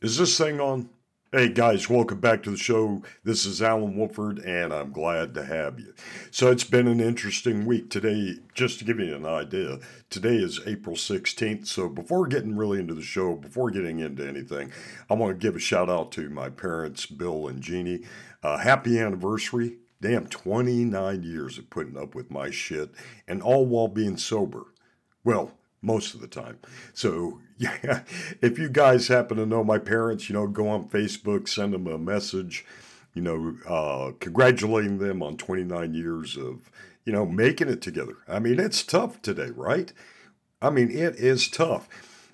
Is this thing on? Hey guys, welcome back to the show. This is Allen Woffard, and I'm glad to have you. So it's been an interesting week today. Just to give you an idea, today is April 16th. So before getting really into the show, before getting into anything, I want to give a shout out to my parents, Bill and Jeannie. Uh, happy anniversary! Damn, 29 years of putting up with my shit, and all while being sober. Well, most of the time. So, yeah, if you guys happen to know my parents, you know, go on Facebook, send them a message, you know, uh, congratulating them on 29 years of, you know, making it together. I mean, it's tough today, right? I mean, it is tough.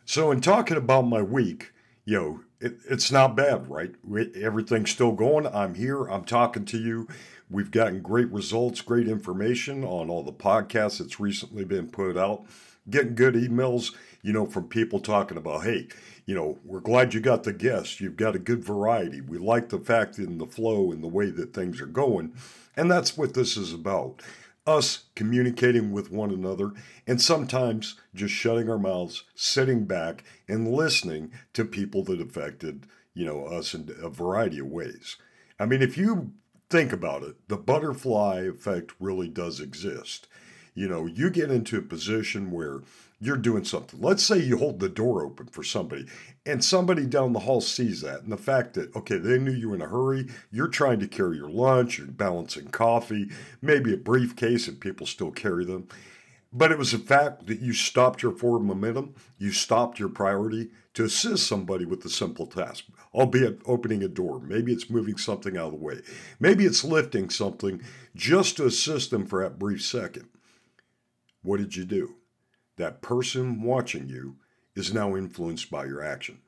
So, in talking about my week, you know, it, it's not bad, right? Everything's still going. I'm here. I'm talking to you. We've gotten great results, great information on all the podcasts that's recently been put out getting good emails, you know, from people talking about, hey, you know, we're glad you got the guests. You've got a good variety. We like the fact in the flow and the way that things are going. And that's what this is about us communicating with one another and sometimes just shutting our mouths, sitting back and listening to people that affected, you know, us in a variety of ways. I mean, if you think about it, the butterfly effect really does exist you know, you get into a position where you're doing something. Let's say you hold the door open for somebody and somebody down the hall sees that. And the fact that, okay, they knew you were in a hurry, you're trying to carry your lunch, you're balancing coffee, maybe a briefcase, and people still carry them. But it was the fact that you stopped your forward momentum, you stopped your priority to assist somebody with a simple task, albeit opening a door. Maybe it's moving something out of the way. Maybe it's lifting something just to assist them for that brief second. What did you do? That person watching you is now influenced by your action.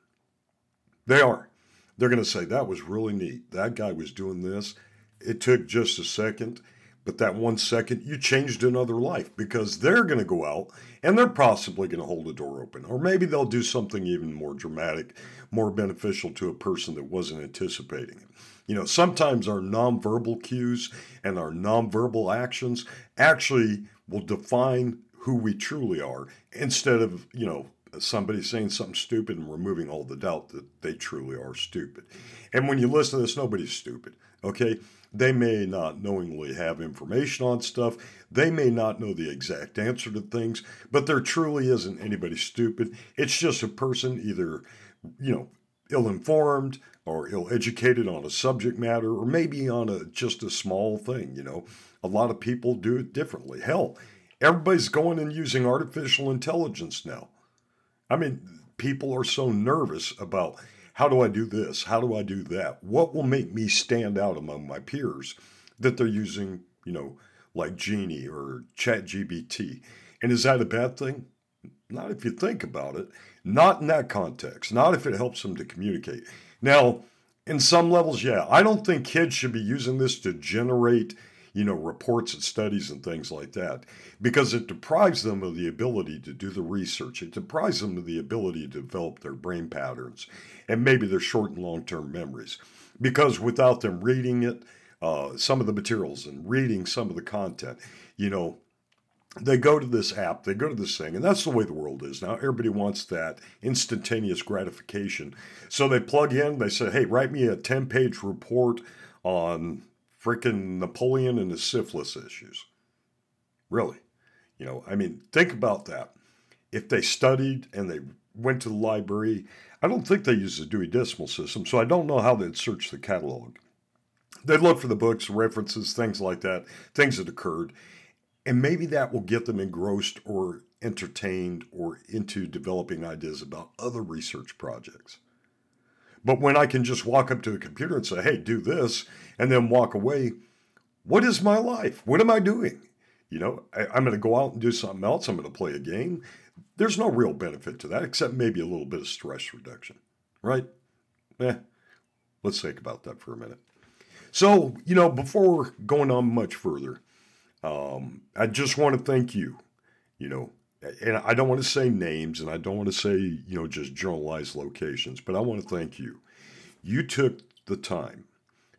They are. They're going to say, that was really neat. That guy was doing this. It took just a second, but that one second, you changed another life because they're going to go out and they're possibly going to hold a door open. Or maybe they'll do something even more dramatic, more beneficial to a person that wasn't anticipating it. You know, sometimes our nonverbal cues and our nonverbal actions actually will define who we truly are instead of, you know, somebody saying something stupid and removing all the doubt that they truly are stupid. And when you listen to this, nobody's stupid, okay? They may not knowingly have information on stuff. They may not know the exact answer to things, but there truly isn't anybody stupid. It's just a person either, you know, ill informed or ill educated on a subject matter or maybe on a just a small thing, you know. A lot of people do it differently. Hell, everybody's going and using artificial intelligence now. I mean, people are so nervous about how do I do this? How do I do that? What will make me stand out among my peers that they're using, you know, like Genie or ChatGPT? And is that a bad thing? Not if you think about it. Not in that context. Not if it helps them to communicate. Now, in some levels, yeah, I don't think kids should be using this to generate you know, reports and studies and things like that, because it deprives them of the ability to do the research. It deprives them of the ability to develop their brain patterns and maybe their short and long term memories. Because without them reading it, uh, some of the materials and reading some of the content, you know, they go to this app, they go to this thing, and that's the way the world is now. Everybody wants that instantaneous gratification. So they plug in, they say, hey, write me a 10 page report on freaking Napoleon and his syphilis issues. Really. You know, I mean, think about that. If they studied and they went to the library, I don't think they used the Dewey Decimal System, so I don't know how they'd search the catalog. They'd look for the books, references, things like that, things that occurred, and maybe that will get them engrossed or entertained or into developing ideas about other research projects. But when I can just walk up to a computer and say, hey, do this, and then walk away, what is my life? What am I doing? You know, I, am going to go out and do something else. I'm going to play a game. There's no real benefit to that except maybe a little bit of stress reduction, right? Eh, let's think about that for a minute. So, you know, before going on much further, um, I just want to thank you, you know, and I don't want to say names and I don't want to say, you know, just generalized locations, but I want to thank you. You took the time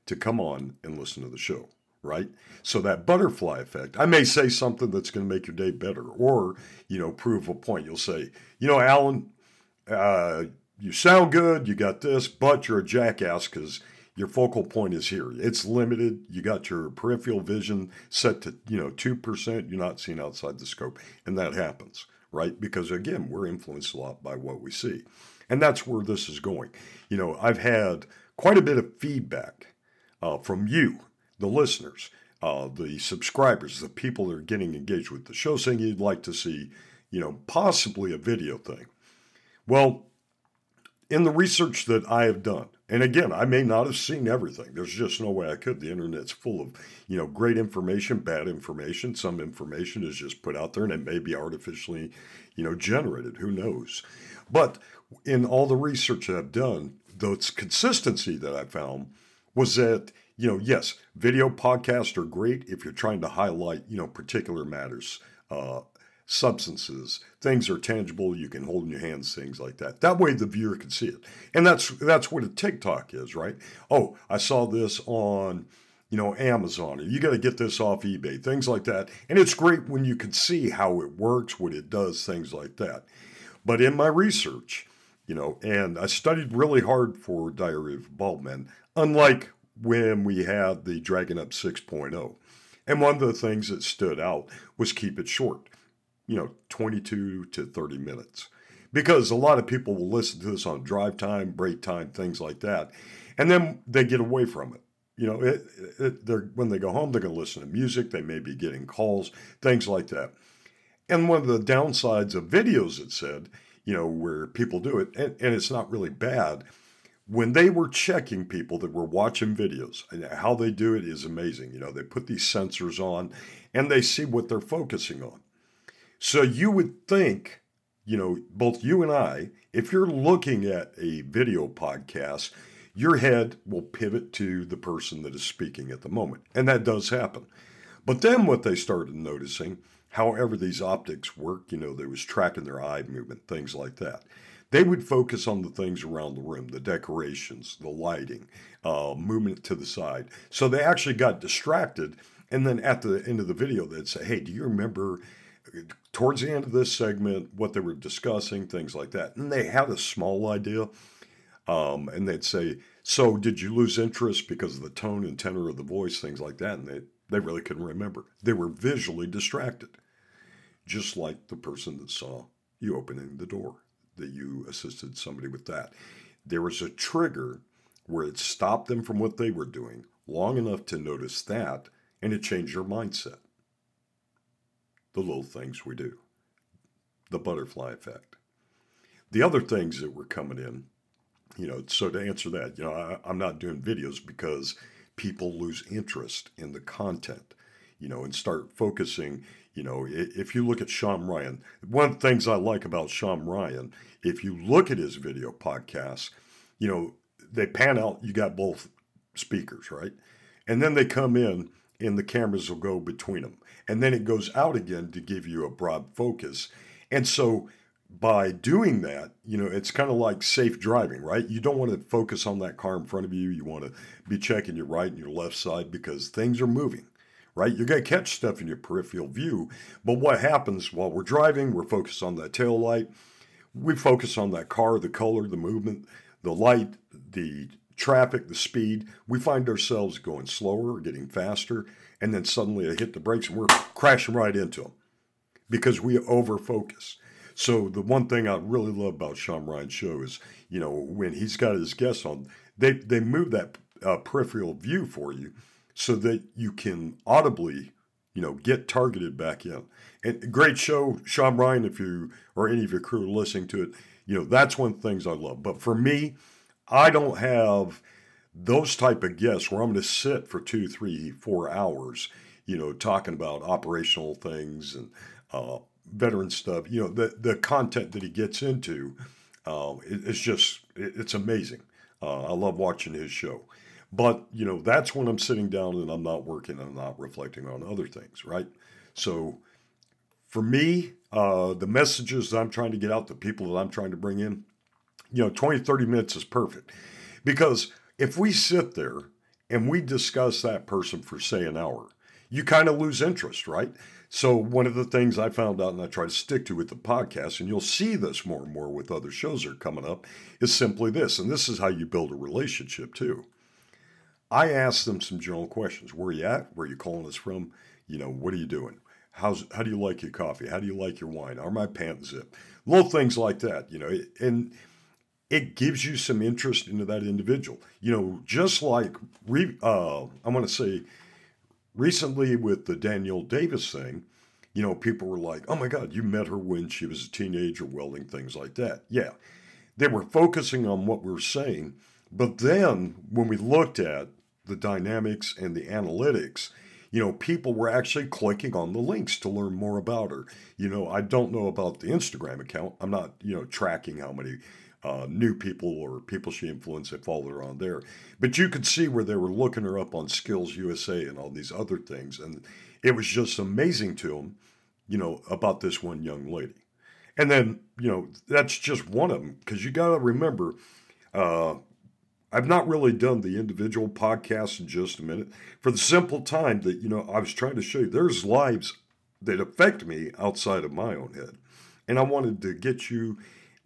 to come on and listen to the show, right? So that butterfly effect, I may say something that's going to make your day better or, you know, prove a point. You'll say, you know, Allen, uh, you sound good, you got this, but you're a jackass because your focal point is here. It's limited. You got your peripheral vision set to, you know, 2%. You're not seeing outside the scope. And that happens, right? Because again, we're influenced a lot by what we see. And that's where this is going. You know, I've had quite a bit of feedback uh, from you, the listeners, uh, the subscribers, the people that are getting engaged with the show, saying you'd like to see, you know, possibly a video thing. Well, in the research that I have done, and again, I may not have seen everything. There's just no way I could. The internet's full of, you know, great information, bad information. Some information is just put out there and it may be artificially, you know, generated. Who knows? But in all the research I've done, the consistency that I found was that, you know, yes, video podcasts are great if you're trying to highlight, you know, particular matters. Uh, substances, things are tangible, you can hold in your hands, things like that. That way the viewer can see it. And that's that's what a TikTok is, right? Oh, I saw this on you know, Amazon, or you got to get this off eBay, things like that. And it's great when you can see how it works, what it does, things like that. But in my research, you know, and I studied really hard for Diary of Baldman, unlike when we had the Dragon Up 6.0. And one of the things that stood out was keep it short you know, 22 to 30 minutes. Because a lot of people will listen to this on drive time, break time, things like that. And then they get away from it. You know, it, it, they're, when they go home, they're going to listen to music. They may be getting calls, things like that. And one of the downsides of videos, it said, you know, where people do it, and, and it's not really bad, when they were checking people that were watching videos, and how they do it is amazing. You know, they put these sensors on and they see what they're focusing on. So you would think, you know, both you and I, if you're looking at a video podcast, your head will pivot to the person that is speaking at the moment. And that does happen. But then what they started noticing, however these optics work, you know, they was tracking their eye movement, things like that. They would focus on the things around the room, the decorations, the lighting, uh, movement to the side. So they actually got distracted. And then at the end of the video, they'd say, Hey, do you remember towards the end of this segment what they were discussing, things like that. And they had a small idea. Um, and they'd say, So did you lose interest because of the tone and tenor of the voice, things like that? And they, they really couldn't remember. They were visually distracted, just like the person that saw you opening the door, that you assisted somebody with that. There was a trigger where it stopped them from what they were doing long enough to notice that, and it changed their mindset the little things we do, the butterfly effect. The other things that were coming in, you know, so to answer that, you know, I, I'm not doing videos because people lose interest in the content, you know, and start focusing. You know, if you look at Sean Ryan, one of the things I like about Sean Ryan, if you look at his video podcasts, you know, they pan out, you got both speakers, right? And then they come in and the cameras will go between them. And then it goes out again to give you a broad focus. And so by doing that, you know, it's kind of like safe driving, right? You don't want to focus on that car in front of you. You want to be checking your right and your left side because things are moving, right? You're going to catch stuff in your peripheral view. But what happens while we're driving, we're focused on that tail light. We focus on that car, the color, the movement, the light, the traffic, the speed, we find ourselves going slower, getting faster, and then suddenly I hit the brakes and we're crashing right into them because we over focus. So the one thing I really love about Sean Ryan's show is, you know, when he's got his guests on, they they move that uh, peripheral view for you so that you can audibly, you know, get targeted back in. And great show, Sean Ryan. If you or any of your crew are listening to it, you know that's one of the things I love. But for me, I don't have those type of guests where I'm going to sit for two, three, four hours, you know, talking about operational things and uh, veteran stuff. You know, the the content that he gets into uh, it, it's just it, it's amazing. Uh, I love watching his show. But you know, that's when I'm sitting down and I'm not working. and I'm not reflecting on other things, right? So, for me, uh, the messages that I'm trying to get out, the people that I'm trying to bring in, you know, 20, 30 minutes is perfect. Because if we sit there and we discuss that person for, say, an hour, you kind of lose interest, right? So, one of the things I found out and I try to stick to with the podcast, and you'll see this more and more with other shows that are coming up, is simply this. And this is how you build a relationship too. I ask them some general questions. Where are you at? Where are you calling us from? You know, what are you doing? How's, how do you like your coffee? How do you like your wine? Are my pants zip? Little things like that, you know, and it gives you some interest into that individual. You know, just like, re, uh, I want to say, recently with the Danielle Davis thing, you know, people were like, oh my God, you met her when she was a teenager, welding, things like that. Yeah. They were focusing on what we were saying. But then when we looked at the dynamics and the analytics, you know, people were actually clicking on the links to learn more about her. You know, I don't know about the Instagram account. I'm not, you know, tracking how many uh, new people or people she influenced that followed her on there. But you could see where they were looking her up on Skills USA and all these other things. And it was just amazing to them, you know, about this one young lady. And then, you know, that's just one of them because you got to remember, uh, I've not really done the individual podcasts in just a minute for the simple time that, you know, I was trying to show you there's lives that affect me outside of my own head. And I wanted to get you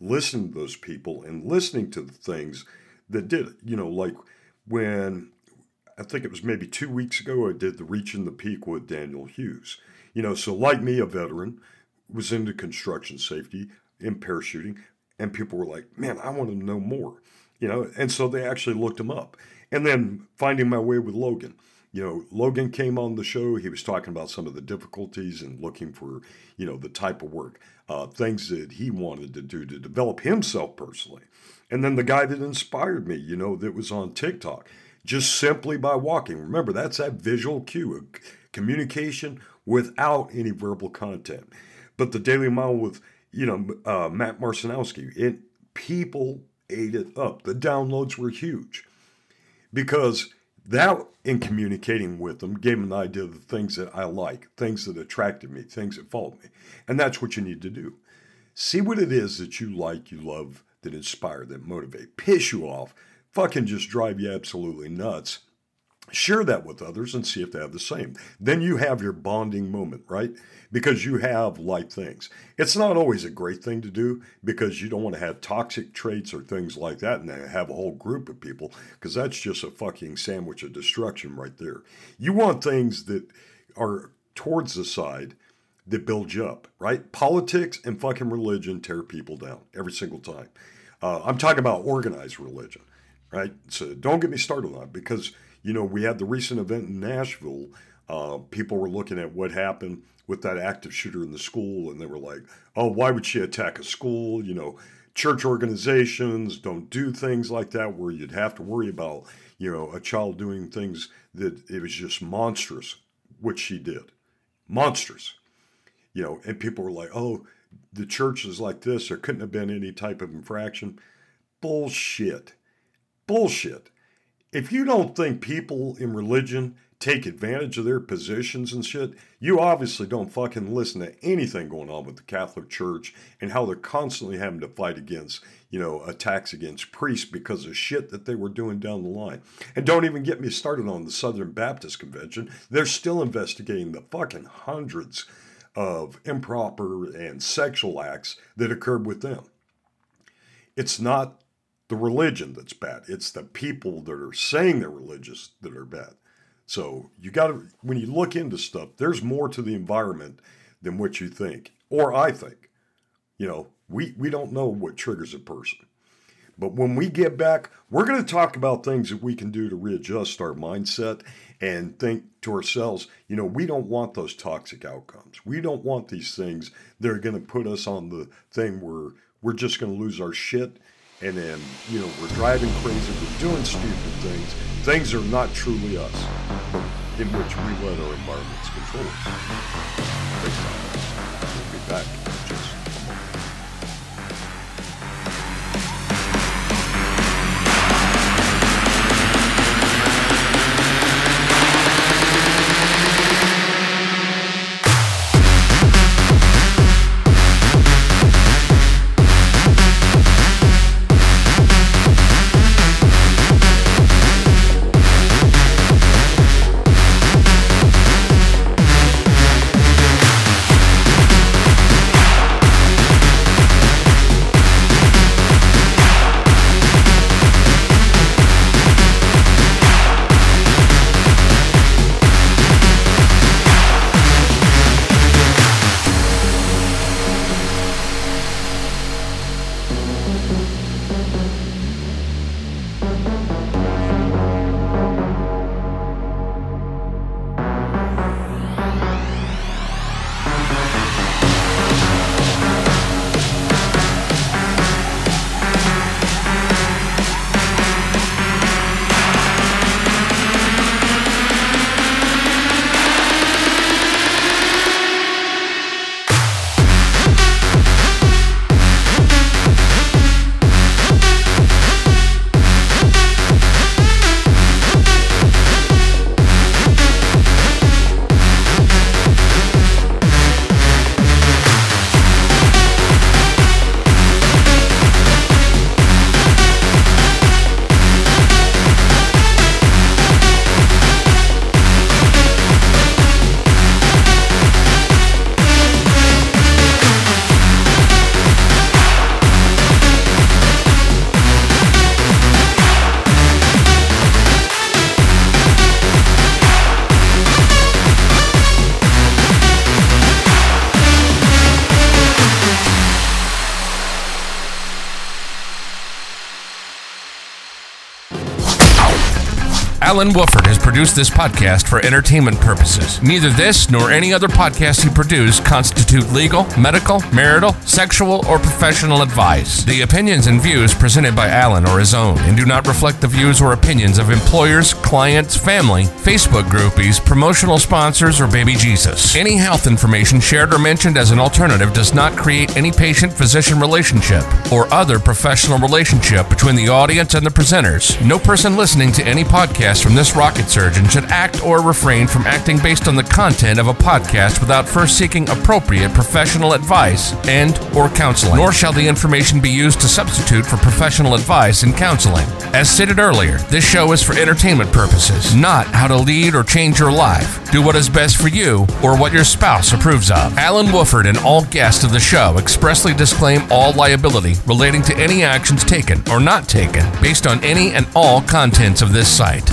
listening to those people and listening to the things that did. You know, like when I think it was maybe two weeks ago, I did the Reaching the Peak with Daniel Hughes. You know, so like me, a veteran, was into construction safety and parachuting, and people were like, man, I want to know more you know, and so they actually looked him up. And then finding my way with Logan. You know, Logan came on the show. He was talking about some of the difficulties and looking for, you know, the type of work, uh, things that he wanted to do to develop himself personally. And then the guy that inspired me, you know, that was on TikTok, just simply by walking. Remember, that's that visual cue, communication without any verbal content. But the Daily Mile with, you know, uh, Matt Marcinowski, it people ate it up. The downloads were huge because that, in communicating with them, gave them an idea of the things that I like, things that attracted me, things that followed me. And that's what you need to do. See what it is that you like, you love, that inspire, that motivate, piss you off, fucking just drive you absolutely nuts Share that with others and see if they have the same. Then you have your bonding moment, right? Because you have like things. It's not always a great thing to do because you don't want to have toxic traits or things like that and have a whole group of people because that's just a fucking sandwich of destruction right there. You want things that are towards the side that build you up, right? Politics and fucking religion tear people down every single time. Uh, I'm talking about organized religion, right? So don't get me started on it because you know, we had the recent event in Nashville. Uh, people were looking at what happened with that active shooter in the school, and they were like, "Oh, why would she attack a school?" You know, church organizations don't do things like that, where you'd have to worry about, you know, a child doing things that it was just monstrous, which she did, monstrous. You know, and people were like, "Oh, the church is like this. There couldn't have been any type of infraction." Bullshit. Bullshit if you don't think people in religion take advantage of their positions and shit, you obviously don't fucking listen to anything going on with the Catholic Church and how they're constantly having to fight against, you know, attacks against priests because of shit that they were doing down the line. And don't even get me started on the Southern Baptist Convention. They're still investigating the fucking hundreds of improper and sexual acts that occurred with them. It's not the religion that's bad. It's the people that are saying they're religious that are bad. So you got to, when you look into stuff, there's more to the environment than what you think, or I think. You know, we, we don't know what triggers a person. But when we get back, we're going to talk about things that we can do to readjust our mindset and think to ourselves, you know, we don't want those toxic outcomes. We don't want these things that are going to put us on the thing where we're just going to lose our shit and then you know we're driving crazy, we're doing stupid things. Things are not truly us, in which we let our environments control us. We'll be back. Has produced this podcast for entertainment purposes. Neither this nor any other podcast he produced constitute legal, medical, marital, sexual, or professional advice. The opinions and views presented by Allen are his own and do not reflect the views or opinions of employers, clients, family, Facebook groupies, promotional sponsors, or baby Jesus. Any health information shared or mentioned as an alternative does not create any patient physician relationship or other professional relationship between the audience and the presenters. No person listening to any podcast from this rocket surgeon should act or refrain from acting based on the content of a podcast without first seeking appropriate professional advice and or counseling. Nor shall the information be used to substitute for professional advice and counseling. As stated earlier, this show is for entertainment purposes, not how to lead or change your life. Do what is best for you or what your spouse approves of. Allen Woffard and all guests of the show expressly disclaim all liability relating to any actions taken or not taken based on any and all contents of this site.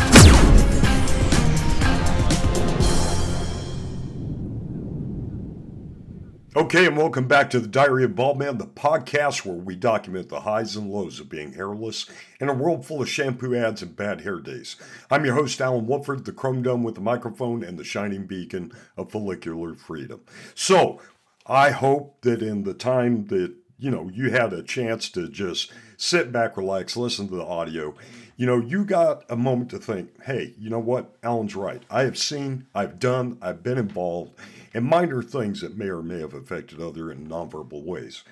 Okay, and welcome back to the Diary of Bald Man, the podcast where we document the highs and lows of being hairless in a world full of shampoo ads and bad hair days. I'm your host, Allen Woffard, the chrome dome with the microphone and the shining beacon of follicular freedom. So, I hope that in the time that you know you had a chance to just sit back, relax, listen to the audio, you know, you got a moment to think, hey, you know what? Allen's right. I have seen, I've done, I've been involved and minor things that may or may have affected other in nonverbal ways.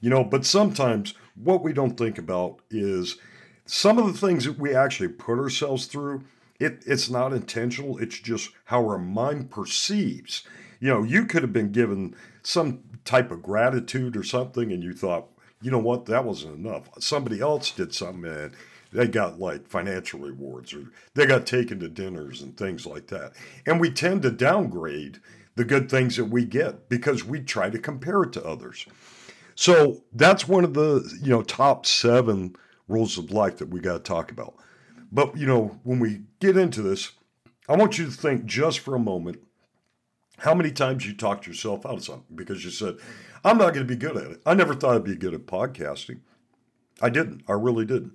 You know, but sometimes what we don't think about is some of the things that we actually put ourselves through. It, it's not intentional. It's just how our mind perceives. You know, you could have been given some type of gratitude or something, and you thought, you know what, that wasn't enough. Somebody else did something, and they got like financial rewards, or they got taken to dinners and things like that. And we tend to downgrade the good things that we get because we try to compare it to others. So that's one of the you know top seven rules of life that we got to talk about. But you know when we get into this, I want you to think just for a moment how many times you talked yourself out of something because you said, "I'm not going to be good at it." I never thought I'd be good at podcasting. I didn't. I really didn't.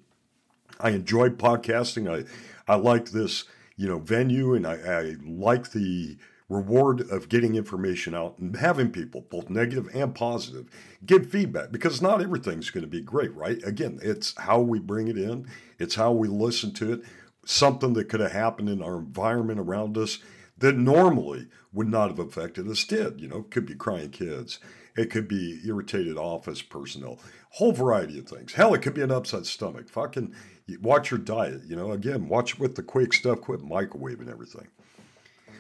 I enjoyed podcasting. I I like this you know venue and I, I like the reward of getting information out and having people, both negative and positive, give feedback because not everything's going to be great, right? Again, it's how we bring it in, it's how we listen to it. Something that could have happened in our environment around us that normally would not have affected us did. You know, it could be crying kids, it could be irritated office personnel, whole variety of things. Hell, it could be an upset stomach. Fucking watch your diet. You know, again, watch with the quick stuff, quit microwaving everything.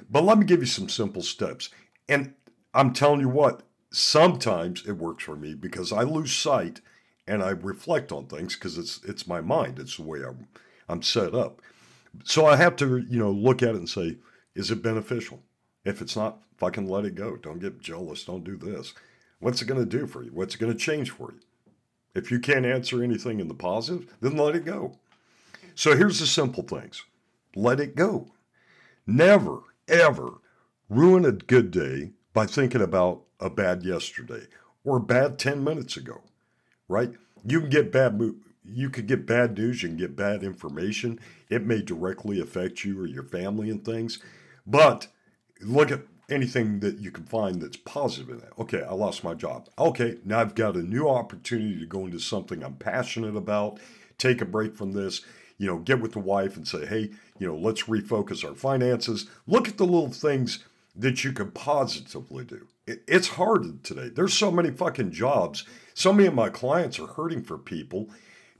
But let me give you some simple steps. And I'm telling you what, sometimes it works for me because I lose sight and I reflect on things because it's it's my mind. It's the way I'm I'm set up. So I have to, you know, look at it and say, is it beneficial? If it's not, fucking let it go. Don't get jealous. Don't do this. What's it going to do for you? What's it going to change for you? If you can't answer anything in the positive, then let it go. So here's the simple things let it go. Never, ever ruin a good day by thinking about a bad yesterday or bad 10 minutes ago, right? You can get bad you could get bad news, you can get bad information. It may directly affect you or your family and things. But look at anything that you can find that's positive in it. Okay, I lost my job. Okay, now I've got a new opportunity to go into something I'm passionate about, take a break from this, you know, get with the wife and say, hey, you know, let's refocus our finances. Look at the little things that you can positively do. It's hard today. There's so many fucking jobs. So many of my clients are hurting for people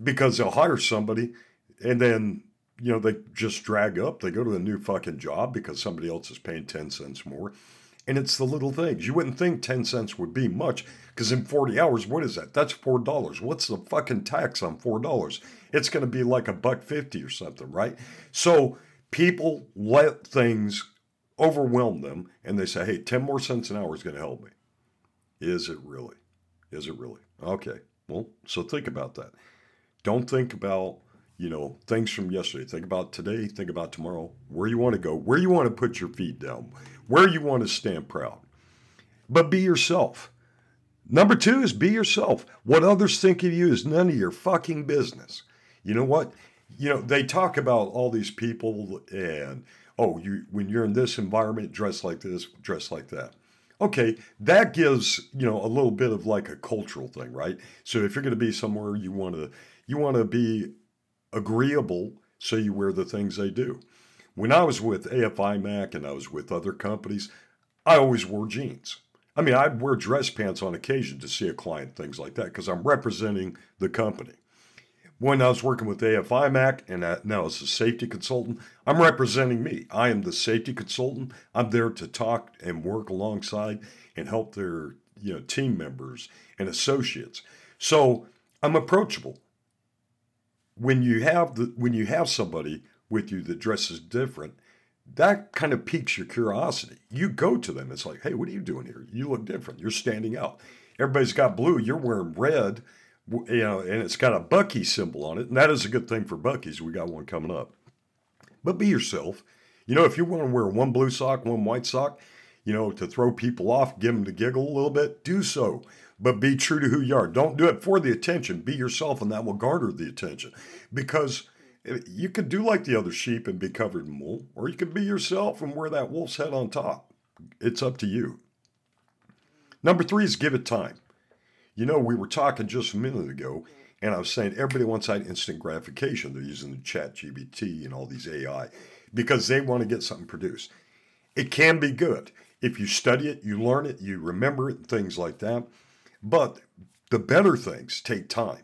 because they'll hire somebody and then, you know, they just drag up. They go to a new fucking job because somebody else is paying 10 cents more. And it's the little things. You wouldn't think 10 cents would be much because in 40 hours, what is that? That's $4. What's the fucking tax on $4? It's going to be like a buck 50 or something, right? So people let things overwhelm them and they say, hey, 10 more cents an hour is going to help me. Is it really? Is it really? Okay. Well, so think about that. Don't think about, you know, things from yesterday. Think about today. Think about tomorrow. Where you want to go. Where you want to put your feet down where you want to stand proud. But be yourself. Number two is be yourself. What others think of you is none of your fucking business. You know what? you know, they talk about all these people and oh, you when you're in this environment, dress like this, dress like that. Okay, that gives you know a little bit of like a cultural thing, right? So if you're going to be somewhere, you want to you want to be agreeable, so you wear the things they do. When I was with AFIMAC and I was with other companies, I always wore jeans. I mean, I'd wear dress pants on occasion to see a client, things like that, because I'm representing the company. When I was working with AFIMAC and now as a safety consultant, I'm representing me. I am the safety consultant. I'm there to talk and work alongside and help their you know team members and associates. So I'm approachable. When you have the when you have somebody with you that dresses different, that kind of piques your curiosity. You go to them. It's like, hey, what are you doing here? You look different. You're standing out. Everybody's got blue. You're wearing red, you know, and it's got a Bucky symbol on it. And that is a good thing for Buc-ee's. We got one coming up. But be yourself. You know, if you want to wear one blue sock, one white sock, you know, to throw people off, give them to giggle a little bit, do so. But be true to who you are. Don't do it for the attention. Be yourself, and that will garner the attention. Because you could do like the other sheep and be covered in wool, or you could be yourself and wear that wolf's head on top. It's up to you. Number three is give it time. You know, we were talking just a minute ago, and I was saying everybody wants that instant gratification. They're using the ChatGPT and all these AI because they want to get something produced. It can be good. If you study it, you learn it, you remember it, things like that. But the better things take time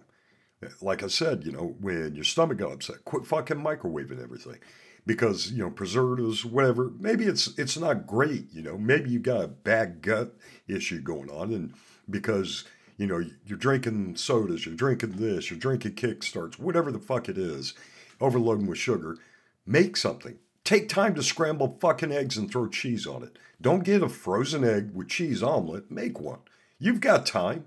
like I said, you know, when your stomach got upset, quit fucking microwaving everything. Because, you know, preservatives, whatever, maybe it's it's not great, you know. Maybe you got a bad gut issue going on and because, you know, you're drinking sodas, you're drinking this, you're drinking kickstarts, whatever the fuck it is, overloading with sugar, make something. Take time to scramble fucking eggs and throw cheese on it. Don't get a frozen egg with cheese omelet, make one. You've got time.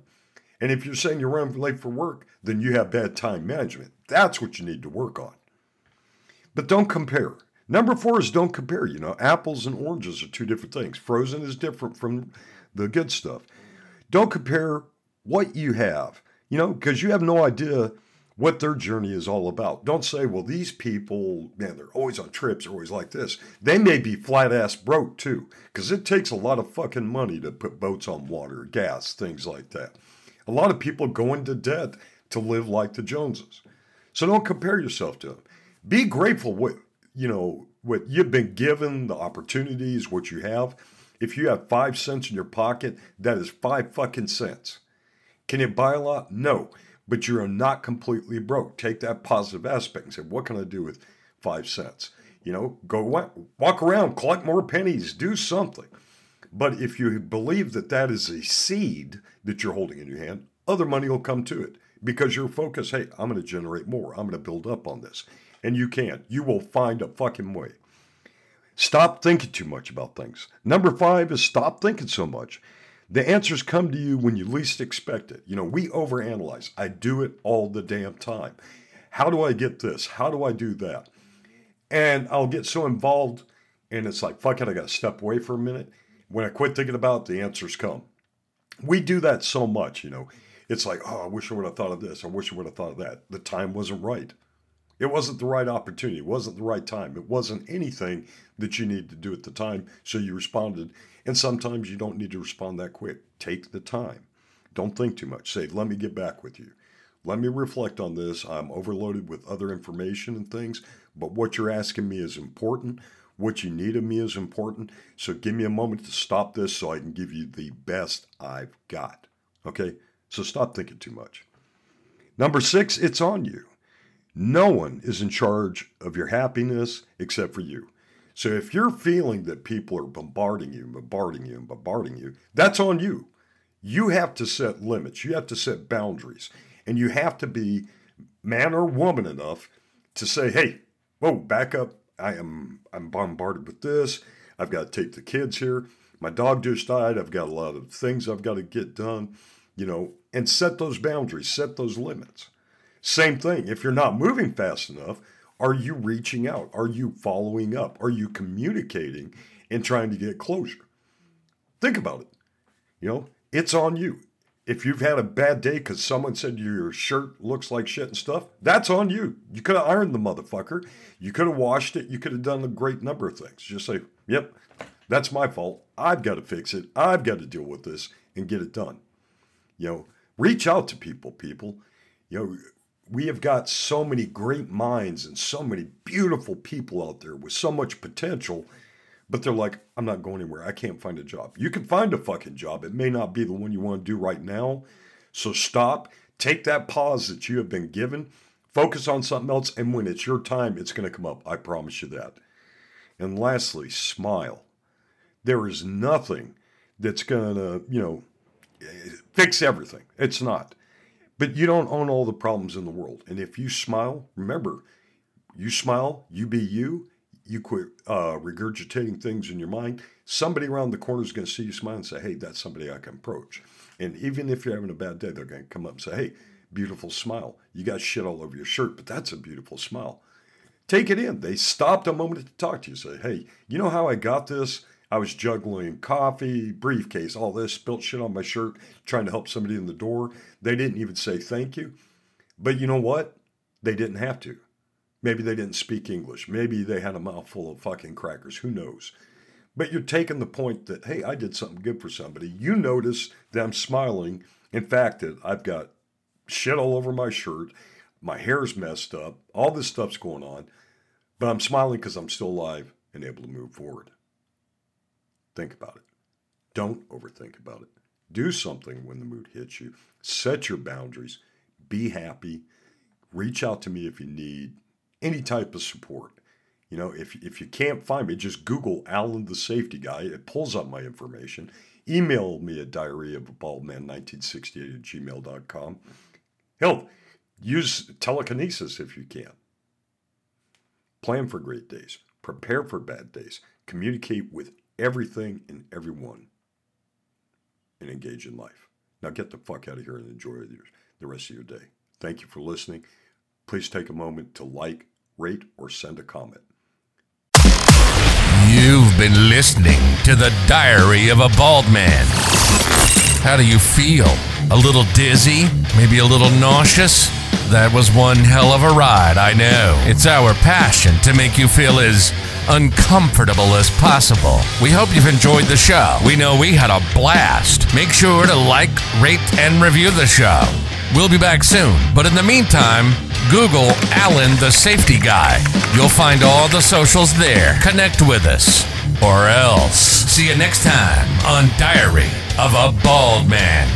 And if you're saying you're running late for work, then you have bad time management. That's what you need to work on. But don't compare. Number four is don't compare. You know, apples and oranges are two different things. Frozen is different from the good stuff. Don't compare what you have, you know, because you have no idea what their journey is all about. Don't say, well, these people, man, they're always on trips, they're always like this. They may be flat ass broke too, because it takes a lot of fucking money to put boats on water, gas, things like that. A lot of people go into debt to live like the Joneses. So don't compare yourself to them. Be grateful what you know what you've been given, the opportunities, what you have. If you have five cents in your pocket, that is five fucking cents. Can it buy a lot? No, but you're not completely broke. Take that positive aspect and say, what can I do with five cents? You know, go walk around, collect more pennies, do something. But if you believe that that is a seed that you're holding in your hand, other money will come to it because your focus, hey, I'm going to generate more. I'm going to build up on this. And you can't. You will find a fucking way. Stop thinking too much about things. Number five is stop thinking so much. The answers come to you when you least expect it. You know, we overanalyze. I do it all the damn time. How do I get this? How do I do that? And I'll get so involved, and it's like, fuck it, I got to step away for a minute when I quit thinking about it, the answers come. We do that so much, you know. It's like, oh, I wish I would have thought of this. I wish I would have thought of that. The time wasn't right. It wasn't the right opportunity. It wasn't the right time. It wasn't anything that you needed to do at the time. So you responded. And sometimes you don't need to respond that quick. Take the time. Don't think too much. Say, let me get back with you. Let me reflect on this. I'm overloaded with other information and things, but what you're asking me is important. What you need of me is important. So give me a moment to stop this so I can give you the best I've got. Okay? So stop thinking too much. Number six, it's on you. No one is in charge of your happiness except for you. So if you're feeling that people are bombarding you, bombarding you, and bombarding you, that's on you. You have to set limits. You have to set boundaries. And you have to be man or woman enough to say, hey, whoa, back up, I am I'm bombarded with this. I've got to take the kids here. My dog just died. I've got a lot of things I've got to get done, you know, and set those boundaries, set those limits. Same thing. If you're not moving fast enough, are you reaching out? Are you following up? Are you communicating and trying to get closure? Think about it. You know, it's on you. if you've had a bad day because someone said your shirt looks like shit and stuff, that's on you. You could have ironed the motherfucker. You could have washed it. You could have done a great number of things. Just say, yep, that's my fault. I've got to fix it. I've got to deal with this and get it done. You know, reach out to people, people. You know, we have got so many great minds and so many beautiful people out there with so much potential but they're like, I'm not going anywhere. I can't find a job. You can find a fucking job. It may not be the one you want to do right now. So stop, take that pause that you have been given, focus on something else, and when it's your time, it's going to come up. I promise you that. And lastly, smile. There is nothing that's going to, you know, fix everything. It's not. But you don't own all the problems in the world. And if you smile, remember, you smile, you be you, you quit uh, regurgitating things in your mind, somebody around the corner is going to see you smile and say, hey, that's somebody I can approach. And even if you're having a bad day, they're going to come up and say, hey, beautiful smile. You got shit all over your shirt, but that's a beautiful smile. Take it in. They stopped a moment to talk to you. Say, hey, you know how I got this? I was juggling coffee, briefcase, all this, spilt shit on my shirt, trying to help somebody in the door. They didn't even say thank you. But you know what? They didn't have to. Maybe they didn't speak English. Maybe they had a mouthful of fucking crackers. Who knows? But you're taking the point that, hey, I did something good for somebody. You notice that I'm smiling. In fact, that I've got shit all over my shirt. My hair's messed up. All this stuff's going on. But I'm smiling because I'm still alive and able to move forward. Think about it. Don't overthink about it. Do something when the mood hits you. Set your boundaries. Be happy. Reach out to me if you need any type of support. You know, if, if you can't find me, just Google Allen the Safety Guy. It pulls up my information. Email me at diary of a bald man 1968 at gmail.com. Hell, use telekinesis if you can. Plan for great days. Prepare for bad days. Communicate with everything and everyone. And engage in life. Now get the fuck out of here and enjoy the rest of your day. Thank you for listening please take a moment to like, rate, or send a comment. You've been listening to the Diary of a Bald Man. How do you feel? A little dizzy? Maybe a little nauseous? That was one hell of a ride, I know. It's our passion to make you feel as uncomfortable as possible. We hope you've enjoyed the show. We know we had a blast. Make sure to like, rate, and review the show. We'll be back soon, but in the meantime, Google Allen the Safety Guy. You'll find all the socials there. Connect with us. Or else. See you next time on Diary of a Bald Man.